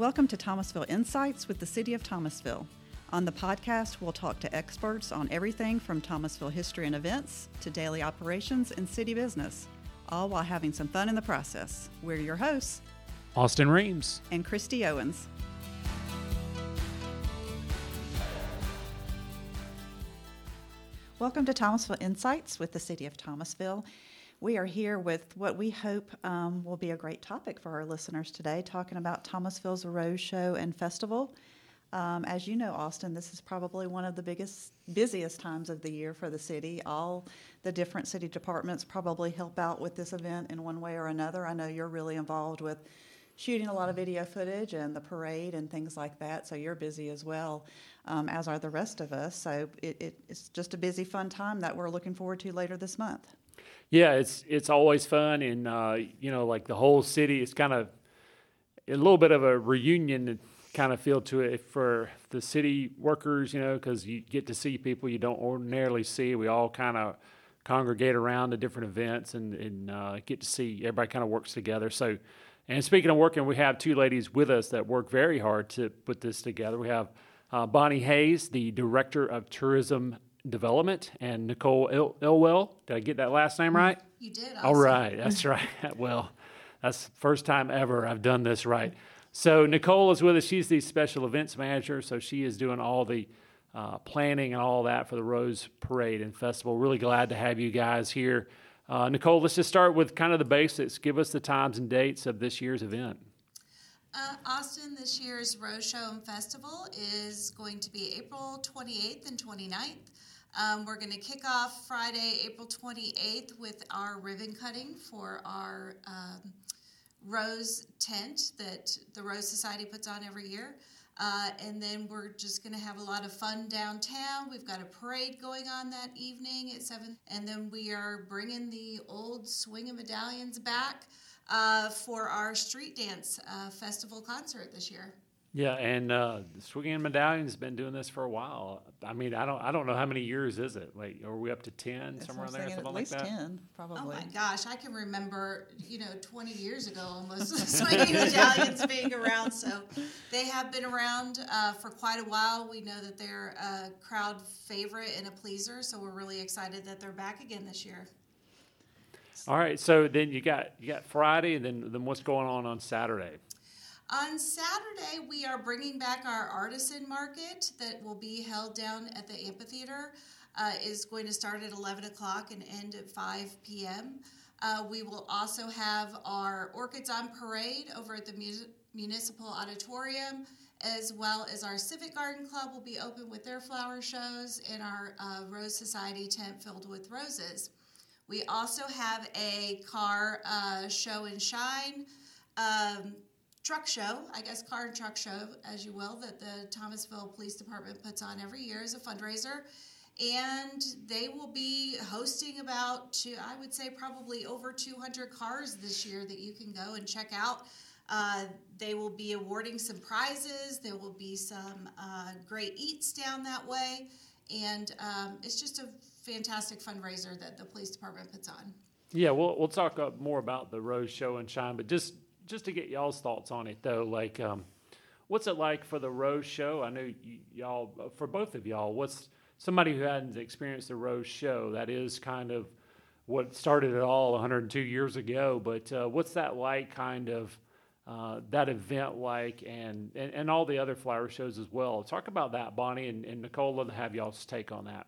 Welcome to Thomasville Insights with the City of Thomasville. On the podcast, we'll talk to experts on everything from Thomasville history and events to daily operations and city business, all while having some fun in the process. We're your hosts, Austin Reams and Christy Owens. Welcome to Thomasville Insights with the City of Thomasville. We are here with what we hope um, will be a great topic for our listeners today, talking about Thomasville's Rose Show and Festival. Um, as you know, Austin, this is probably one of the biggest, busiest times of the year for the city. All the different city departments probably help out with this event in one way or another. I know you're really involved with shooting a lot of video footage and the parade and things like that, so you're busy as well, um, as are the rest of us. So it, it, it's just a busy, fun time that we're looking forward to later this month. Yeah, it's it's always fun, and uh, you know, like the whole city, it's kind of a little bit of a reunion kind of feel to it for the city workers, you know, because you get to see people you don't ordinarily see. We all kind of congregate around the different events and, and uh, get to see everybody kind of works together. So, and speaking of working, we have two ladies with us that work very hard to put this together. We have uh, Bonnie Hayes, the director of tourism Development and Nicole Il- Elwell. Did I get that last name right? You did. All right, that's right. well, that's the first time ever I've done this right. So Nicole is with us. She's the special events manager, so she is doing all the uh, planning and all that for the Rose Parade and Festival. Really glad to have you guys here. Uh, Nicole, let's just start with kind of the basics. Give us the times and dates of this year's event. Uh, Austin, this year's Rose Show and Festival is going to be April 28th and 29th. Um, we're going to kick off Friday, April 28th, with our ribbon cutting for our um, rose tent that the Rose Society puts on every year. Uh, and then we're just going to have a lot of fun downtown. We've got a parade going on that evening at 7. And then we are bringing the old Swinging Medallions back uh, for our street dance uh, festival concert this year. Yeah, and uh, Swinging Medallion's been doing this for a while. I mean, I don't, I don't know how many years is it. Like, are we up to ten somewhere in there, something at like least that? ten, probably. Oh my gosh, I can remember, you know, 20 years ago almost Swinging Medallions being around. So they have been around uh, for quite a while. We know that they're a crowd favorite and a pleaser, so we're really excited that they're back again this year. All right, so then you got you got Friday, and then then what's going on on Saturday? On Saturday, we are bringing back our artisan market that will be held down at the amphitheater. Uh, is going to start at 11 o'clock and end at 5 p.m. Uh, we will also have our Orchids on Parade over at the Mu- Municipal Auditorium, as well as our Civic Garden Club will be open with their flower shows and our uh, Rose Society tent filled with roses. We also have a car uh, show and shine. Um, truck show, I guess car and truck show, as you will, that the Thomasville Police Department puts on every year as a fundraiser. And they will be hosting about, two, I would say, probably over 200 cars this year that you can go and check out. Uh, they will be awarding some prizes. There will be some uh, great eats down that way. And um, it's just a fantastic fundraiser that the police department puts on. Yeah, we'll we'll talk more about the Rose Show and Shine, but just just to get y'all's thoughts on it though, like um, what's it like for the Rose Show? I know y'all, uh, for both of y'all, what's somebody who hadn't experienced the Rose Show? That is kind of what started it all 102 years ago. But uh, what's that like? Kind of uh, that event like, and, and and all the other flower shows as well. Talk about that, Bonnie and, and Nicole, and have y'all's take on that.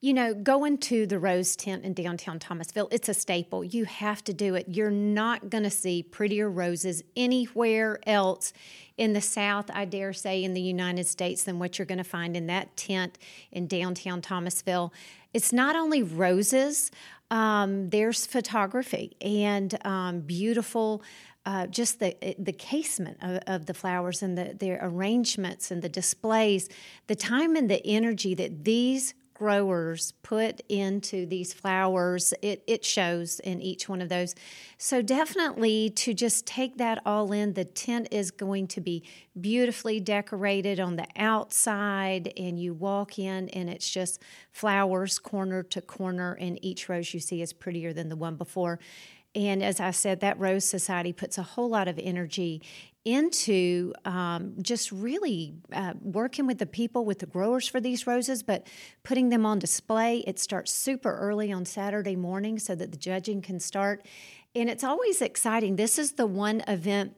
You know, going to the Rose Tent in downtown Thomasville, it's a staple. You have to do it. You're not going to see prettier roses anywhere else in the South, I dare say, in the United States, than what you're going to find in that tent in downtown Thomasville. It's not only roses, um, there's photography and um, beautiful. Uh, just the the casement of, of, the flowers and the their arrangements and the displays, the time and the energy that these growers put into these flowers, it, it shows in each one of those. So, definitely to just take that all in, the tent is going to be beautifully decorated on the outside, and you walk in, and it's just flowers corner to corner, and each rose you see is prettier than the one before. And as I said, that Rose Society puts a whole lot of energy into um, just really uh, working with the people, with the growers for these roses, but putting them on display. It starts super early on Saturday morning so that the judging can start. And it's always exciting. This is the one event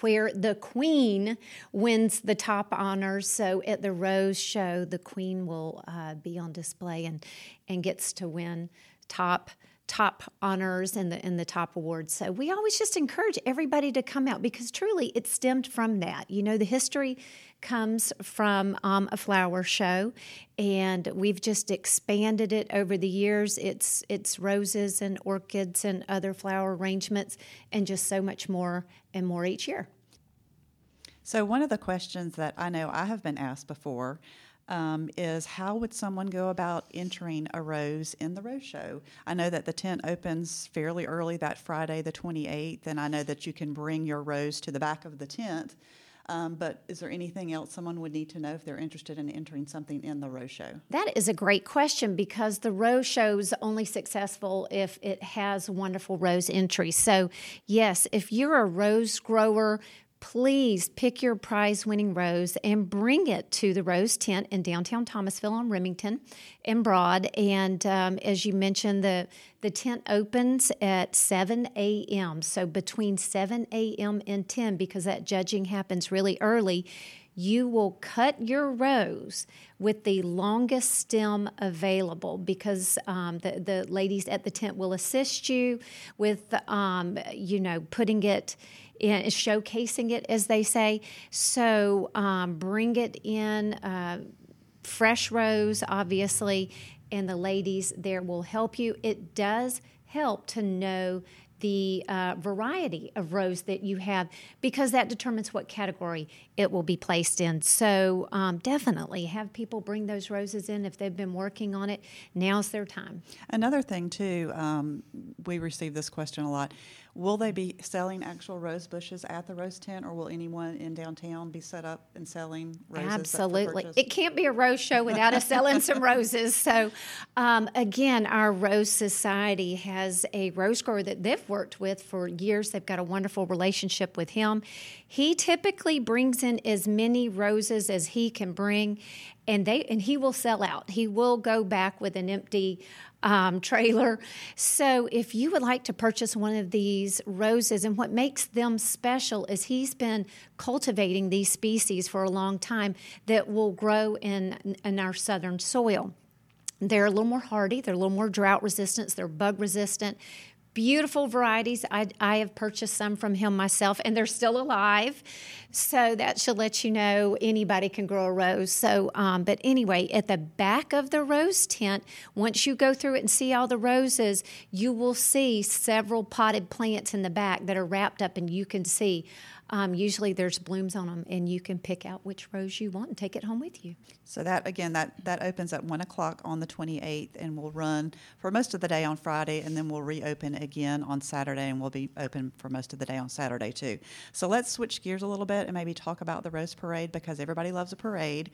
where the queen wins the top honors. So at the Rose Show, the queen will uh, be on display and, and gets to win top top honors and the and the top awards. So we always just encourage everybody to come out because truly it stemmed from that. You know, the history comes from um, a flower show, and we've just expanded it over the years. It's it's roses and orchids and other flower arrangements, and just so much more and more each year. So one of the questions that I know I have been asked before um, is how would someone go about entering a rose in the rose show? I know that the tent opens fairly early that Friday, the 28th, and I know that you can bring your rose to the back of the tent. Um, but is there anything else someone would need to know if they're interested in entering something in the Rose Show? That is a great question because the Rose Show is only successful if it has wonderful rose entries. So, yes, if you're a rose grower, please pick your prize winning rose and bring it to the Rose Tent in downtown Thomasville on Remington and Broad. And um, as you mentioned, the, the tent opens at 7 a.m. So between 7 a.m. and 10, because that judging happens really early, you will cut your rose with the longest stem available because um, the, the ladies at the tent will assist you with, um, you know, putting it in, showcasing it, as they say. So um, bring it in, uh, fresh rose, obviously, and the ladies there will help you. It does help to know the uh, variety of rose that you have because that determines what category it will be placed in. So um, definitely have people bring those roses in if they've been working on it. Now's their time. Another thing too, um, we receive this question a lot. Will they be selling actual rose bushes at the rose tent, or will anyone in downtown be set up and selling roses? Absolutely. It can't be a rose show without us selling some roses. So, um, again, our Rose Society has a rose grower that they've worked with for years. They've got a wonderful relationship with him. He typically brings in as many roses as he can bring, and they and he will sell out. He will go back with an empty um, trailer. So, if you would like to purchase one of these roses, and what makes them special is he's been cultivating these species for a long time that will grow in, in our southern soil. They're a little more hardy, they're a little more drought resistant, they're bug resistant beautiful varieties. I, I have purchased some from him myself, and they're still alive. So that should let you know anybody can grow a rose. So, um, but anyway, at the back of the rose tent, once you go through it and see all the roses, you will see several potted plants in the back that are wrapped up, and you can see um, usually there's blooms on them, and you can pick out which rose you want and take it home with you. So that again, that that opens at one o'clock on the 28th, and we'll run for most of the day on Friday, and then we'll reopen again on Saturday, and we'll be open for most of the day on Saturday too. So let's switch gears a little bit and maybe talk about the Rose Parade because everybody loves a parade.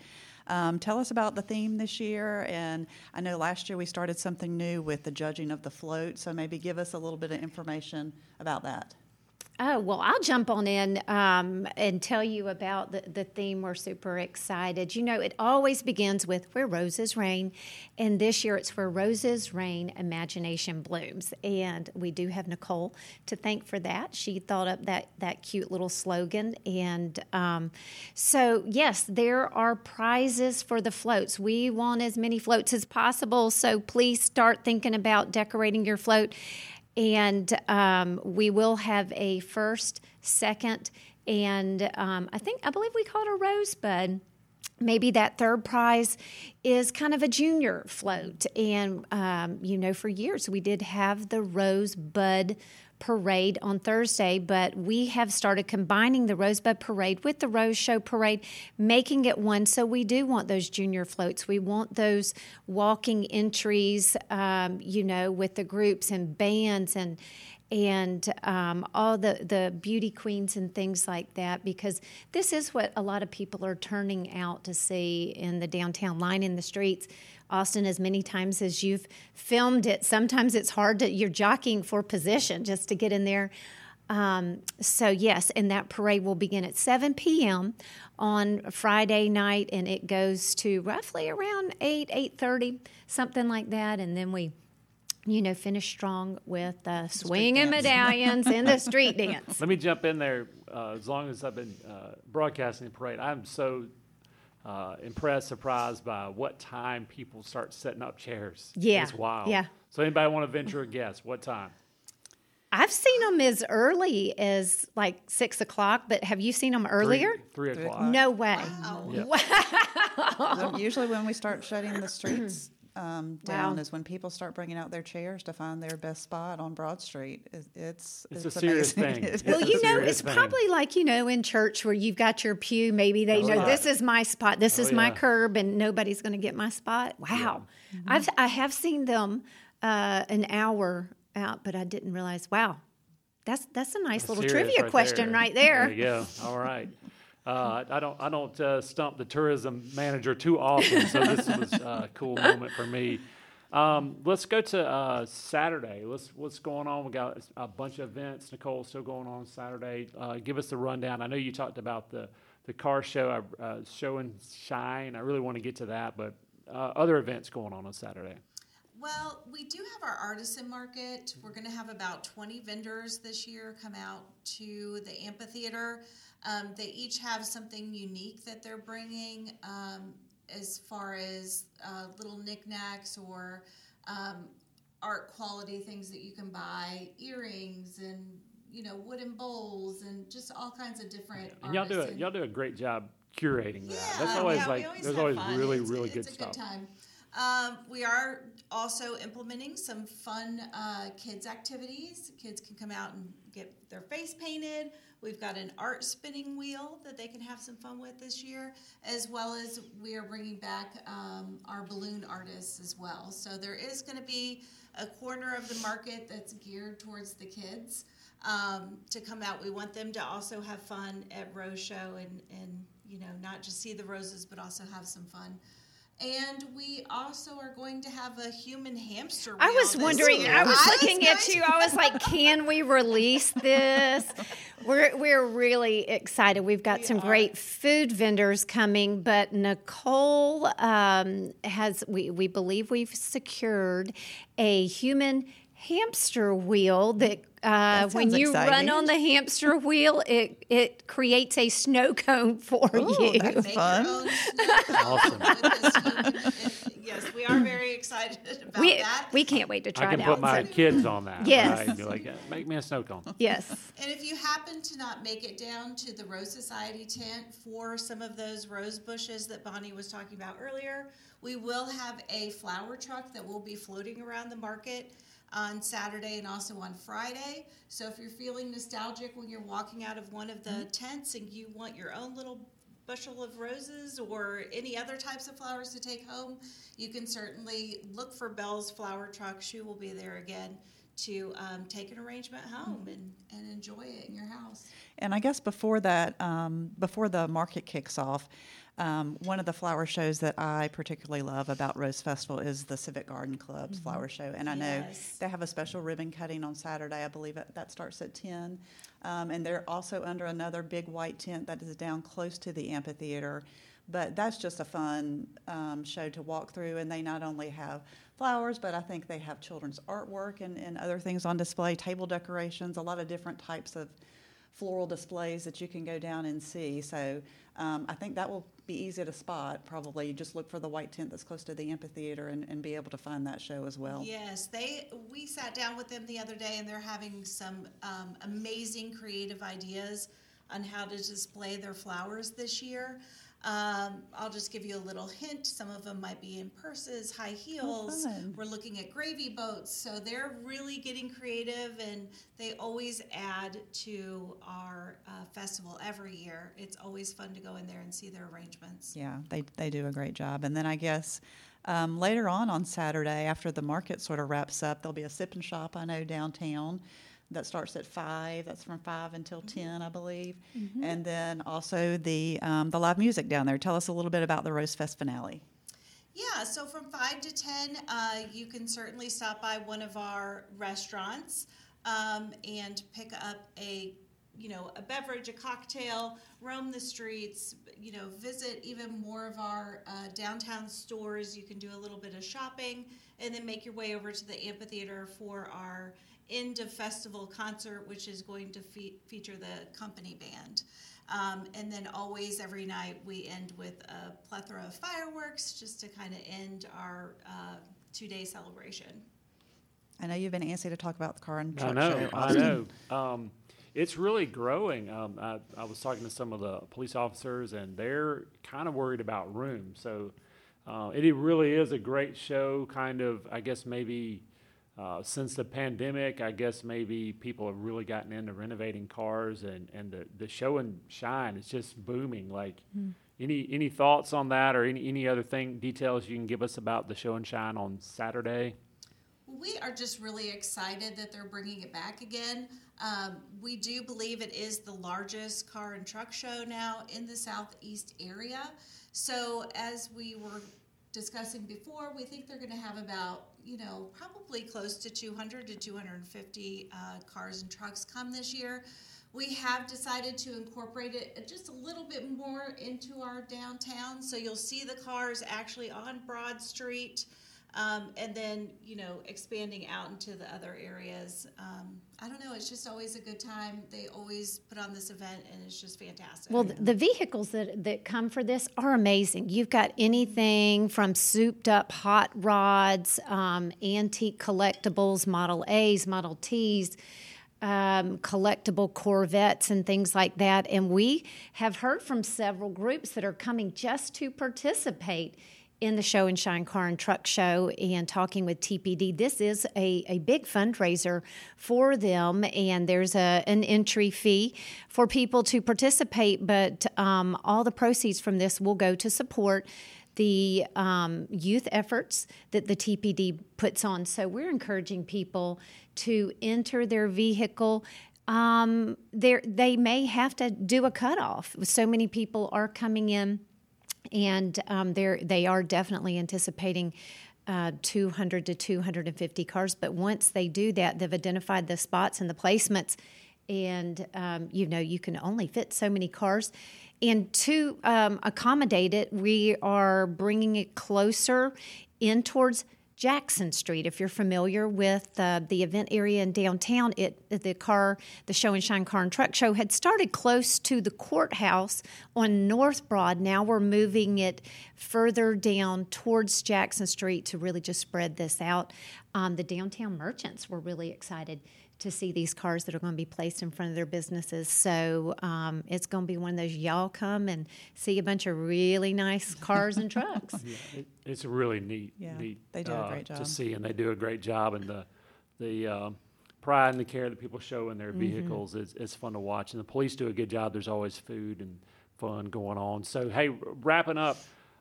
Um, tell us about the theme this year, and I know last year we started something new with the judging of the float. So maybe give us a little bit of information about that. Oh, well, I'll jump on in um, and tell you about the, the theme. We're super excited. You know, it always begins with Where Roses Reign. And this year it's Where Roses Reign, Imagination Blooms. And we do have Nicole to thank for that. She thought up that, that cute little slogan. And um, so, yes, there are prizes for the floats. We want as many floats as possible. So please start thinking about decorating your float and um, we will have a first, second, and um, I think I believe we call it a rosebud. Maybe that third prize is kind of a junior float, and um, you know, for years we did have the rosebud parade on Thursday, but we have started combining the Rosebud Parade with the Rose Show Parade, making it one. So we do want those junior floats. We want those walking entries, um, you know, with the groups and bands and and um, all the, the beauty queens and things like that because this is what a lot of people are turning out to see in the downtown line in the streets Austin, as many times as you've filmed it, sometimes it's hard to, you're jockeying for position just to get in there. Um, so yes, and that parade will begin at 7 p.m. on Friday night, and it goes to roughly around 8, 8.30, something like that, and then we you know, finish strong with uh, swinging dance. medallions and the street dance. Let me jump in there. Uh, as long as I've been uh, broadcasting the parade, I'm so uh, impressed, surprised by what time people start setting up chairs. Yeah, it's wild. yeah. So anybody want to venture a guess? What time? I've seen them as early as like six o'clock, but have you seen them earlier? Three o'clock. No way. Wow. Yep. So Usually, when we start shutting the streets um, down, Wow. is when people start bringing out their chairs to find their best spot on Broad Street. It- It's It's a serious amazing. thing. It It's Well, you know, it's thing. probably like, you know, in church where you've got your pew, maybe they Oh, know yeah. this is my spot, this Oh, is my yeah. curb, and nobody's going to get my spot. Wow. I've, I have seen them uh, an hour out, but I didn't realize, wow, that's, that's a nice little Serious trivia question right there. There you go. All right. Uh, I don't I don't uh, stump the tourism manager too often, so this was a cool moment for me. Um, let's go to uh, Saturday. Let's what's going on? We got a bunch of events. Nicole still going on Saturday. Uh, give us the rundown. I know you talked about the the car show, uh, show and shine. I really want to get to that, but uh, other events going on on Saturday. Well, we do have our artisan market. We're going to have about 20 vendors this year come out to the amphitheater. Um, they each have something unique that they're bringing um, as far as uh, little knickknacks or um, art quality things that you can buy, earrings and you know wooden bowls and just all kinds of different. And y'all do a, y'all do a great job curating that. yeah, That's always yeah, like always there's always fun. really It's- really good it's a stuff. Good time. Um, we are also implementing some fun uh, kids activities. Kids can come out and get their face painted. We've got an art spinning wheel that they can have some fun with this year, as well as we are bringing back um, our balloon artists as well. So there is going to be a corner of the market that's geared towards the kids um, to come out. We want them to also have fun at Rose Show and, and you know not just see the roses, but also have some fun. And we also are going to have a human hamster. I was wondering. year. I was looking going at to- you. I was like, "Can we release this?" We're we're really excited. We've got We some are. great food vendors coming, but Nicole um, has. We we believe we've secured a human hamster wheel that. Uh, when sounds you run on the hamster wheel, it it creates a snow cone for Ooh, you. that's fun. your own snow cone Awesome. with this human- it- Yes, we are very excited about We that. we can't wait to try it. I can it put out. my kids on that. Yes. Right? And be like, make me a snow cone. yes. And if you happen to not make it down to the Rose Society tent for some of those rose bushes that Bonnie was talking about earlier, we will have a flower truck that will be floating around the market on Saturday and also on Friday. So if you're feeling nostalgic when you're walking out of one of the tents and you want your own little bushel of roses or any other types of flowers to take home, you can certainly look for Bell's Flower Truck. She will be there again to um, take an arrangement home and, and enjoy it in your house. And I guess before that, um, before the market kicks off, um, one of the flower shows that I particularly love about Rose Festival is the Civic Garden Club's flower show. And I know Yes. they have a special ribbon cutting on Saturday. I believe it, that starts at 10. Um, and they're also under another big white tent that is down close to the amphitheater. But that's just a fun um, show to walk through. And they not only have flowers, but I think they have children's artwork and, and other things on display, table decorations, a lot of different types of floral displays that you can go down and see. So um, I think that will be easy to spot. Probably just look for the white tent that's close to the amphitheater and, and be able to find that show as well. Yes, they. We sat down with them the other day, and they're having some um, amazing creative ideas on how to display their flowers this year. Um, I'll just give you a little hint. Some of them might be in purses, high heels. fun. We're looking at gravy boats, so they're really getting creative, and they always add to our uh, festival every year. It's always fun to go in there and see their arrangements. Yeah, they, they do a great job. And then I guess um, later on on Saturday, after the market sort of wraps up, there'll be a sip and shop, I know, downtown that starts at 5. That's from 5 until 10, I believe. And then also the, um, the live music down there. Tell us a little bit about the Rose Fest finale. Yeah, so from 5 to 10, uh, you can certainly stop by one of our restaurants. um, and pick up a you know a beverage, a cocktail, roam the streets, you know, visit even more of our uh, downtown stores. You can do a little bit of shopping, and then make your way over to the amphitheater for our end of festival concert, which is going to fe- feature the company band. Um, and then always every night we end with a plethora of fireworks just to kind of end our uh, two day celebration. I know you've been antsy to talk about the car and I truck know, show. I know. Um, it's really growing. Um, I, I was talking to some of the police officers, and they're kind of worried about room. So uh, it really is a great show. Kind of, I guess maybe uh, since the pandemic, I guess maybe people have really gotten into renovating cars, and, and the, the show and shine is just booming. Like, any any thoughts on that, or any any other thing details you can give us about the show and shine on Saturday? We are just really excited that they're bringing it back again. Um, we do believe it is the largest car and truck show now in the southeast area. So, as we were discussing before, we think they're going to have about, you know, probably close to 200 to 250 uh, cars and trucks come this year. We have decided to incorporate it just a little bit more into our downtown. So, you'll see the cars actually on Broad Street. Um, and then, you know, expanding out into the other areas. Um, I don't know, it's just always a good time. They always put on this event and it's just fantastic. Well, the vehicles that, that come for this are amazing. You've got anything from souped up hot rods, um, antique collectibles, Model A's, Model T's, um, collectible Corvettes, and things like that. And we have heard from several groups that are coming just to participate in the Show and Shine Car and Truck Show and talking with TPD. This is a, a big fundraiser for them, and there's a, an entry fee for people to participate, but um, all the proceeds from this will go to support the um, youth efforts that the TPD puts on. So we're encouraging people to enter their vehicle. Um, they may have to do a cutoff. So many people are coming in and um, they are definitely anticipating uh, 200 to 250 cars. But once they do that, they've identified the spots and the placements, and um, you know you can only fit so many cars. And to um, accommodate it, we are bringing it closer in towards Jackson Street. If you're familiar with uh, the event area in downtown, it the car, the Show and Shine Car and Truck Show had started close to the courthouse on North Broad. Now we're moving it further down towards Jackson Street to really just spread this out. Um, the downtown merchants were really excited to see these cars that are going to be placed in front of their businesses. So um, it's going to be one of those y'all come and see a bunch of really nice cars and trucks. Yeah, it, it's really neat, Yeah, neat. they do a uh, great job. to see, and they do a great job, and the the um, pride and the care that people show in their Mm-hmm. vehicles is is fun to watch, and the police do a good job. There's always food and fun going on. So hey, wrapping up,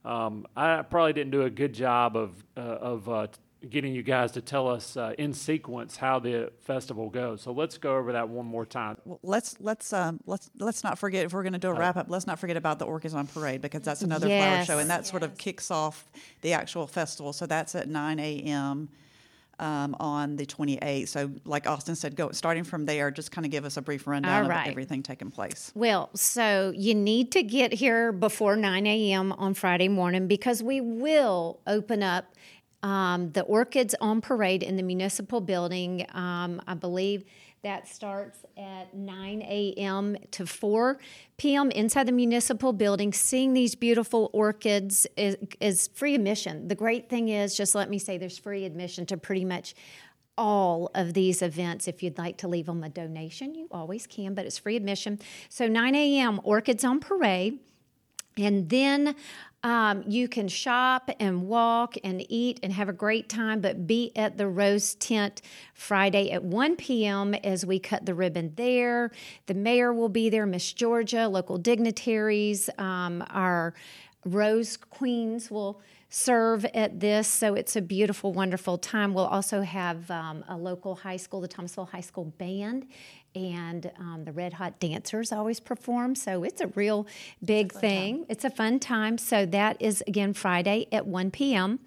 um, I probably didn't do a good job of uh, of uh, getting you guys to tell us uh, in sequence how the festival goes. So let's go over that one more time. Well, let's let's um, let's let's not forget if we're going to do a wrap up. Let's not forget about the Orchids on Parade because that's another flower show, and that sort of kicks off the actual festival. So that's at nine a.m. Um, on the 28th. So, like Austin said, go starting from there. Just kind of give us a brief rundown All of everything taking place. Well, so you need to get here before 9 a.m. on Friday morning because we will open up um, the Orchids on Parade in the municipal building. Um, I believe that starts at 9 a.m. to 4 p.m. inside the municipal building. Seeing these beautiful orchids is, is free admission. The great thing is, just let me say, there's free admission to pretty much all of these events. If you'd like to leave them a donation, you always can, but it's free admission. So 9 a.m. Orchids on Parade. And then um, you can shop and walk and eat and have a great time, but be at the Rose Tent Friday at 1 p.m. as we cut the ribbon there. The mayor will be there, Miss Georgia, local dignitaries, um, our Rose Queens will serve at this. So it's a beautiful, wonderful time. We'll also have um, a local high school, the Thomasville High School Band, and um, the Red Hot Dancers always perform. So it's a real big it's a thing. Time. It's a fun time. So that is again Friday at 1 p.m.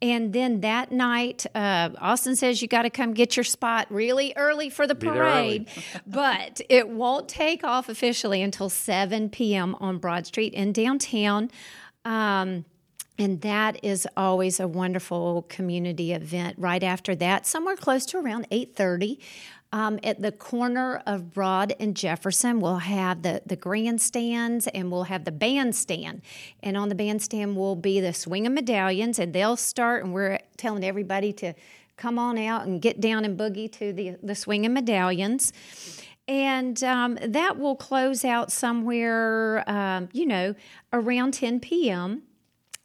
And then that night, uh, Austin says you got to come get your spot really early for the parade, but it won't take off officially until 7 p.m. on Broad Street in downtown. Um, and that is always a wonderful community event right after that somewhere close to around 8.30 um, at the corner of Broad and Jefferson, we'll have the, the grandstands and we'll have the bandstand. And on the bandstand will be the swinging medallions, and they'll start, and we're telling everybody to come on out and get down and boogie to the, the swinging medallions. And um, that will close out somewhere, um, you know, around 10 p.m.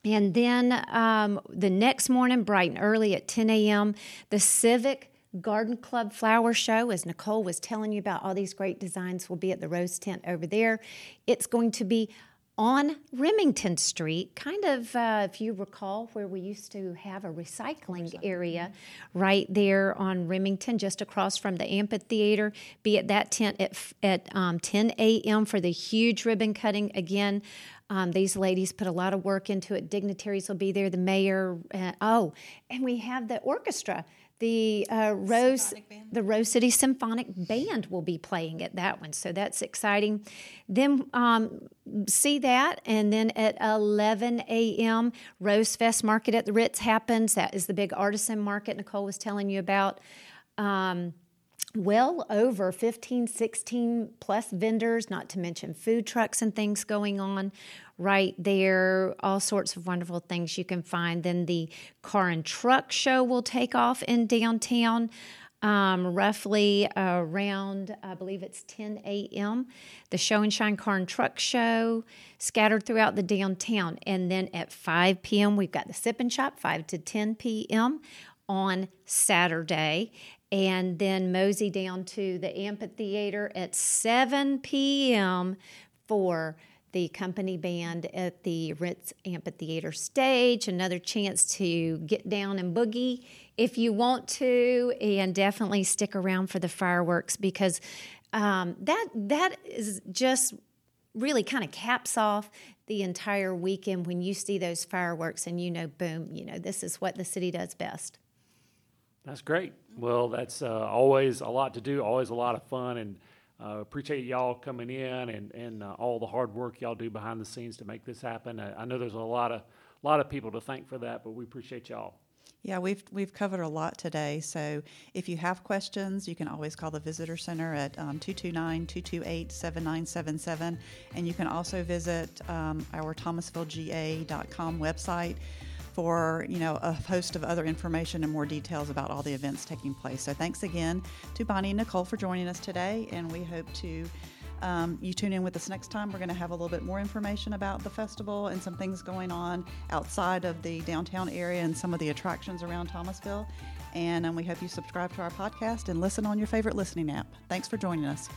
And then um, the next morning, bright and early at 10 a.m., the Civic Garden Club Flower Show, as Nicole was telling you about all these great designs, will be at the Rose Tent over there. It's going to be on Remington Street, kind of, uh, if you recall, where we used to have a recycling area right there on Remington, just across from the amphitheater. Be at that tent at, at um, 10 a.m. for the huge ribbon cutting. Again, um, these ladies put a lot of work into it. Dignitaries will be there, the mayor. Uh, oh, and we have the orchestra the uh, Rose, the Rose City Symphonic Band will be playing at that one, so that's exciting. Then um, see that, and then at 11 a.m., Rose Fest Market at the Ritz happens. That is the big artisan market Nicole was telling you about. Um, well over 15, 16 plus vendors, not to mention food trucks and things going on right there. All sorts of wonderful things you can find. Then the car and truck show will take off in downtown. Um, roughly around, I believe it's 10 a.m. The Show and Shine Car and Truck Show scattered throughout the downtown. And then at 5 p.m., we've got the Sip and Shop, 5 to 10 p.m. on Saturday and then mosey down to the amphitheater at 7 p.m. for the company band at the Ritz Amphitheater stage. Another chance to get down and boogie if you want to, and definitely stick around for the fireworks because um, that that is just really kind of caps off the entire weekend when you see those fireworks and you know, boom, you know, this is what the city does best. That's great. Well, that's uh, always a lot to do, always a lot of fun, and uh, appreciate y'all coming in and, and uh, all the hard work y'all do behind the scenes to make this happen. I, I know there's a lot of lot of people to thank for that, but we appreciate y'all. Yeah, we've we've covered a lot today. So if you have questions, you can always call the Visitor Center at um, 229-228-7977. And you can also visit um, our thomasvillega.com website for you know a host of other information and more details about all the events taking place. So thanks again to Bonnie and Nicole for joining us today, and we hope to. Um, you tune in with us next time. We're going to have a little bit more information about the festival and some things going on outside of the downtown area and some of the attractions around Thomasville. And um, we hope you subscribe to our podcast and listen on your favorite listening app. Thanks for joining us.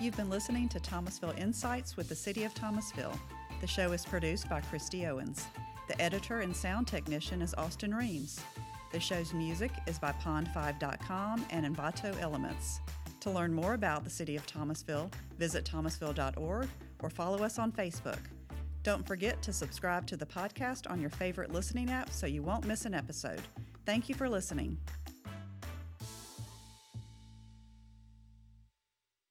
You've been listening to Thomasville Insights with the City of Thomasville. The show is produced by Christy Owens. The editor and sound technician is Austin Reams. The show's music is by Pond5.com and Envato Elements. To learn more about the City of Thomasville, visit thomasville.org or follow us on Facebook. Don't forget to subscribe to the podcast on your favorite listening app so you won't miss an episode. Thank you for listening.